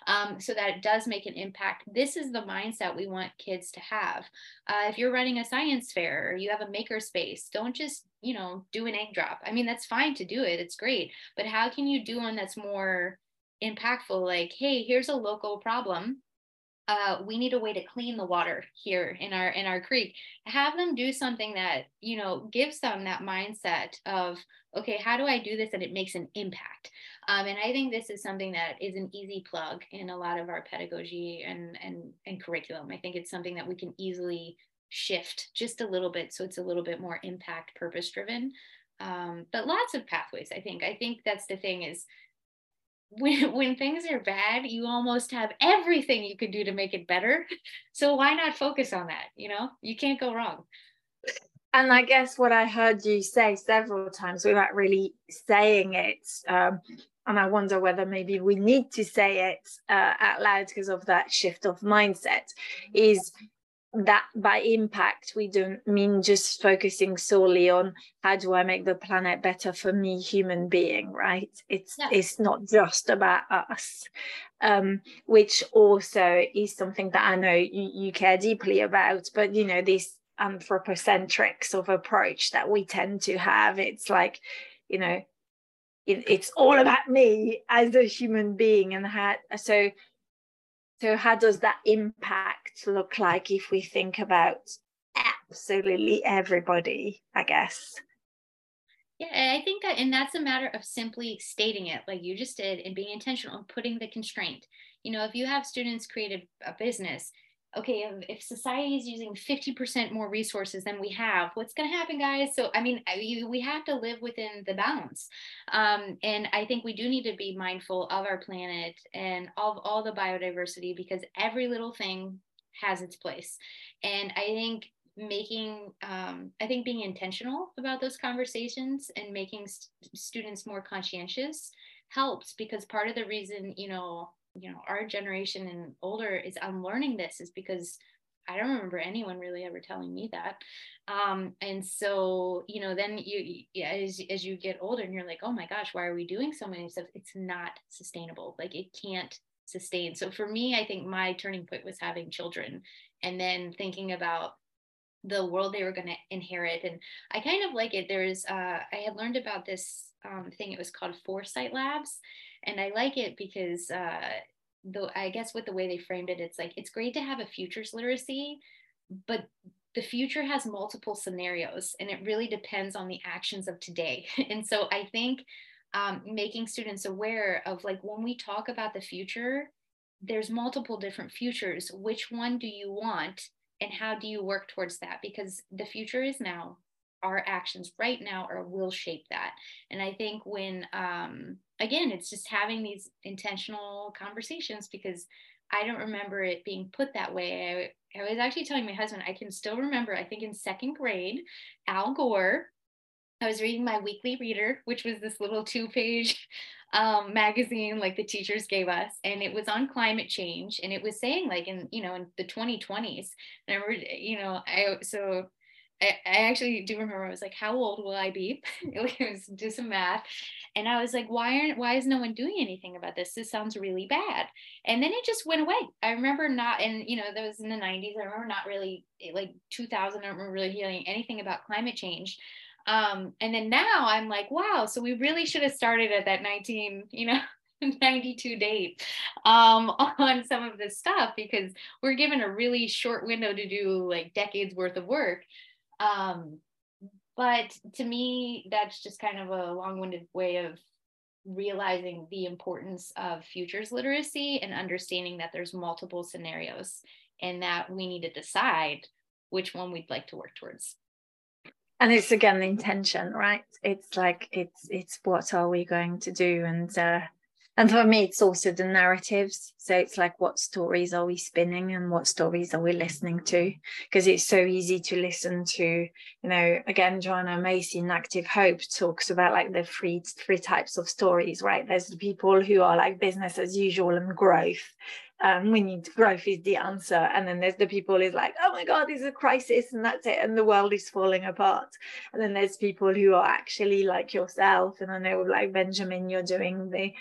um, so that it does make an impact. This is the mindset we want kids to have. Uh, if you're running a science fair or you have a maker space, don't just, you know, do an egg drop. I mean, that's fine to do it, it's great. But how can you do one that's more impactful? Like, hey, here's a local problem uh, we need a way to clean the water here in our in our creek. Have them do something that you know gives them that mindset of okay how do i do this? And it makes an impact. Um, and i think this is something that is an easy plug in a lot of our pedagogy and and and curriculum. I think it's something that we can easily shift just a little bit so it's a little bit more impact purpose driven um, but lots of pathways i think. I think that's the thing is when when things are bad, you almost have everything you could do to make it better. So why not focus on that? You know, you can't go wrong. And I guess what I heard you say several times without really saying it, um, and I wonder whether maybe we need to say it uh, out loud because of that shift of mindset, is that by impact we don't mean just focusing solely on how do i make the planet better for me human being right it's yeah. it's not just about us um, which also is something that i know you, you care deeply about but you know this anthropocentric sort of approach that we tend to have it's like you know it, it's all about me as a human being and how so so, how does that impact look like if we think about absolutely everybody, I guess? Yeah, I think that, and that's a matter of simply stating it like you just did and being intentional and putting the constraint. You know, if you have students create a, a business, okay, if society is using 50% more resources than we have, what's going to happen, guys? So, I mean, we have to live within the balance. Um, and I think we do need to be mindful of our planet and of all the biodiversity because every little thing has its place. And I think making um, i think being intentional about those conversations and making st- students more conscientious helps because part of the reason you know you know our generation and older is i'm this is because i don't remember anyone really ever telling me that. Um, and so you know then you, as, as you get older and you're like oh my gosh why are we doing so many stuff? It's not sustainable. Like it can't sustain. So for me i think my turning point was having children and then thinking about the world they were going to inherit and i kind of like it there's uh, i had learned about this um, thing it was called foresight labs and I like it because uh, though I guess with the way they framed it, it's like it's great to have a futures literacy, but the future has multiple scenarios, and it really depends on the actions of today. and so I think um, making students aware of like when we talk about the future, there's multiple different futures. Which one do you want? And how do you work towards that? Because the future is now, our actions right now or will shape that. And I think when um, again, it's just having these intentional conversations because I don't remember it being put that way. I, I was actually telling my husband, I can still remember, I think in second grade, Al Gore I was reading my weekly reader, which was this little two page um, magazine like the teachers gave us. And it was on climate change. And it was saying, like, in, you know, in the 2020s, and I remember, you know, I, so I, I actually do remember I was like, how old will I be? it was do some math. And I was like, why aren't why is no one doing anything about this? This sounds really bad. And then it just went away. I remember not, and you know, that was in the 90s. I remember not really like 2000, I remember really hearing anything about climate change. Um, and then now I'm like, wow, so we really should have started at that 19, you know, 92 date um, on some of this stuff because we're given a really short window to do like decades worth of work. Um, but to me, that's just kind of a long winded way of realizing the importance of futures literacy and understanding that there's multiple scenarios and that we need to decide which one we'd like to work towards and it's again the intention right? It's like it's it's what are we going to do? And uh and for me it's also the narratives. So it's like what stories are we spinning and what stories are we listening to? Because it's so easy to listen to you know again joanna macy in active hope talks about like the three three types of stories right? There's the people who are like business as usual and growth um, we need growth is the answer. And then there's the people who's like oh my god there's a crisis and that's it and the world is falling apart. And then there's people who are actually like yourself. And i know like benjamin you're doing the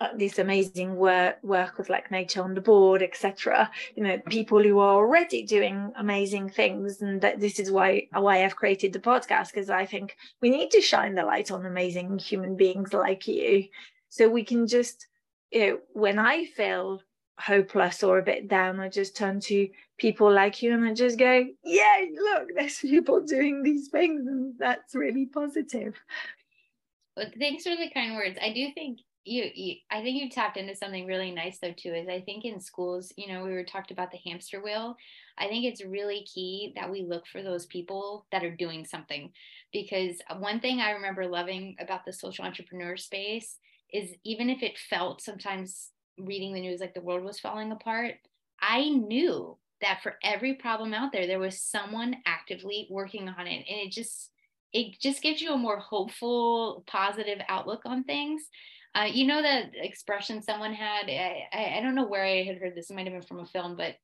uh, this amazing work work with like nature on the board etc you know people who are already doing amazing things. And that this is why why i've created the podcast because i think we need to shine the light on amazing human beings like you. So we can just you know when i feel hopeless or a bit down i just turn to people like you and i just go yeah look there's people doing these things and that's really positive. Well, thanks for the kind words. I do think you, you i think you tapped into something really nice though too is i think in schools you know we were talked about the hamster wheel. I think it's really key that we look for those people that are doing something because one thing i remember loving about the social entrepreneur space is even if it felt sometimes reading the news like the world was falling apart i knew that for every problem out there there was someone actively working on it. And it just it just gives you a more hopeful positive outlook on things. Uh, you know that expression someone had I, I, I don't know where i had heard this. It might have been from a film but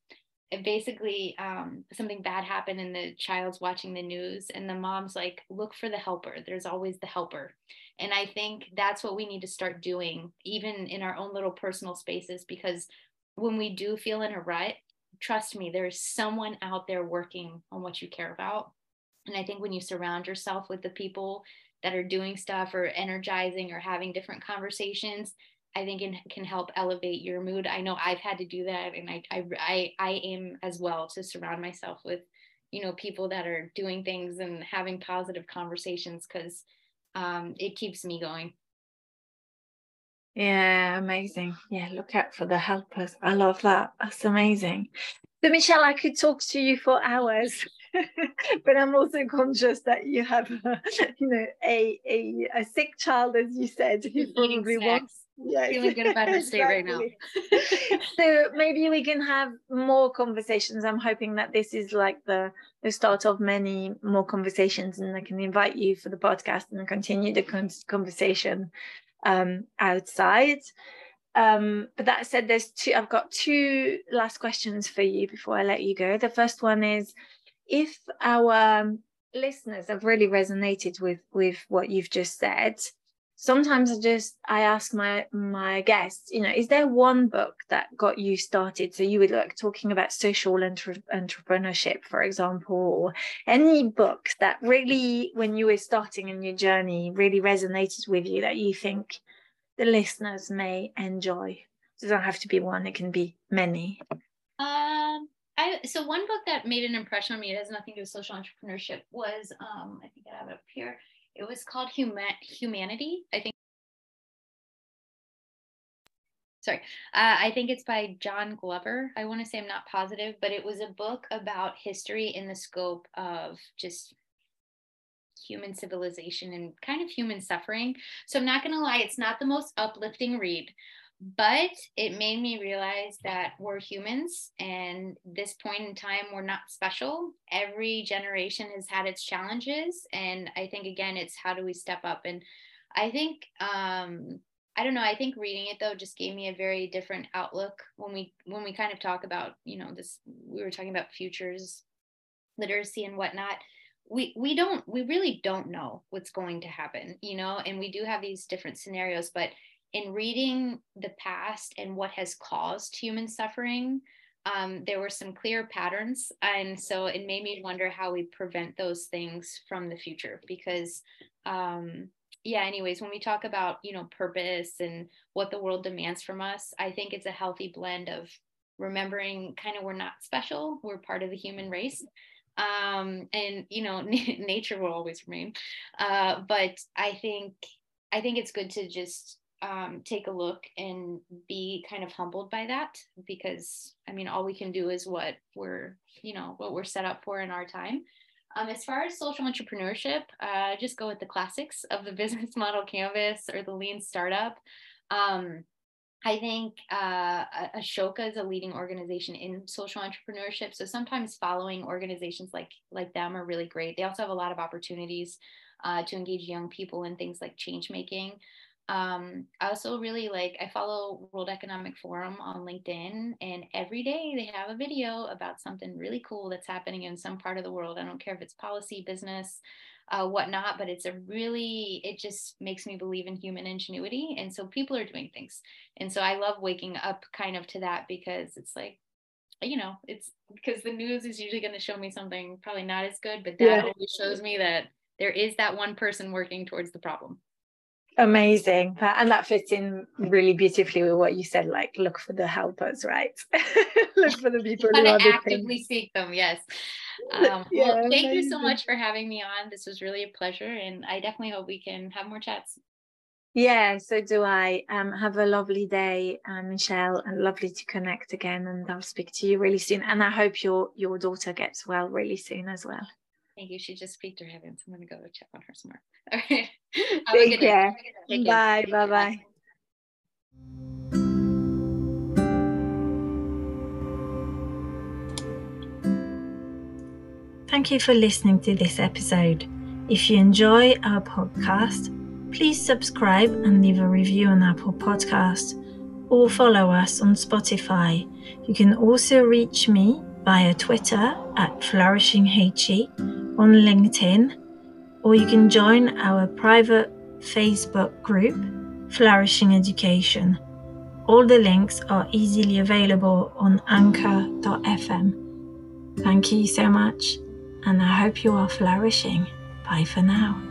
basically um, something bad happened and the child's watching the news and the mom's like look for the helper. There's always the helper. And i think that's what we need to start doing even in our own little personal spaces because when we do feel in a rut trust me there's someone out there working on what you care about. And i think when you surround yourself with the people that are doing stuff or energizing or having different conversations i think it can help elevate your mood. I know i've had to do that and i i i, I am as well to surround myself with you know people that are doing things and having positive conversations because um, it keeps me going. Yeah amazing. Yeah look out for the helpers. I love that. That's amazing. So michelle i could talk to you for hours but I'm also conscious that you have, a, you know, a, a, a sick child, as you said, who probably wants. Yeah, feeling good about her state right now. so maybe we can have more conversations. I'm hoping that this is like the the start of many more conversations, and I can invite you for the podcast and continue the con- conversation um, outside. Um, but that said, there's two. I've got two last questions for you before I let you go. The first one is if our listeners have really resonated with with what you've just said sometimes i just i ask my my guests you know is there one book that got you started? So you were like talking about social entre- entrepreneurship for example or any book that really when you were starting in your journey really resonated with you that you think the listeners may enjoy? It doesn't have to be one it can be many. Um I so one book that made an impression on me, it has nothing to do with social entrepreneurship, was um, I think I have it up here. It was called Human Humanity. I think sorry, uh, I think it's by John Glover. I want to say I'm not positive, but it was a book about history in the scope of just human civilization and kind of human suffering. So I'm not going to lie, it's not the most uplifting read, but it made me realize that we're humans and this point in time we're not special. Every generation has had its challenges and i think again it's how do we step up? And i think um i don't know i think reading it though just gave me a very different outlook when we when we kind of talk about you know this we were talking about futures literacy and whatnot. We we don't we really don't know what's going to happen you know and we do have these different scenarios but in reading the past and what has caused human suffering, um, there were some clear patterns. And so it made me wonder how we prevent those things from the future. Because, um, yeah, anyways, when we talk about, you know, purpose and what the world demands from us, I think it's a healthy blend of remembering kind of we're not special, we're part of the human race. Um, and, you know, nature will always remain. Uh, but I think, I think it's good to just um, take a look and be kind of humbled by that because I mean, all we can do is what we're, you know, what we're set up for in our time. Um, as far as social entrepreneurship, uh, just go with the classics of the business model canvas or the lean startup. Um, I think uh, Ashoka is a leading organization in social entrepreneurship. So sometimes following organizations like like them are really great. They also have a lot of opportunities uh, to engage young people in things like change making um, I also really like, I follow World Economic Forum on LinkedIn, and every day they have a video about something really cool that's happening in some part of the world. I don't care if it's policy, business, uh, whatnot, but it's a really, it just makes me believe in human ingenuity. And so people are doing things. And so I love waking up kind of to that because it's like, you know, it's because the news is usually going to show me something probably not as good, but that yeah. always shows me that there is that one person working towards the problem. Amazing. And that fits in really beautifully with what you said, like look for the helpers, right? look for the people who are actively seek them, yes. Um, yeah, well, thank amazing. you so much for having me on. This was really a pleasure, and I definitely hope we can have more chats. Yeah, so do I. Um, have a lovely day, um, Michelle, and lovely to connect again. And I'll speak to you really soon. And I hope your your daughter gets well really soon as well. Thank you. She just peeked her head in, so I'm going to go check on her somewhere. All right. Take care. Take bye. Care. Bye. Bye. Thank you for listening to this episode. If you enjoy our podcast, please subscribe and leave a review on Apple Podcast or follow us on Spotify. You can also reach me via Twitter at flourishinghe on LinkedIn, or you can join our private Facebook group, Flourishing Education. All the links are easily available on anchor.fm. Thank you so much, and I hope you are flourishing. Bye for now.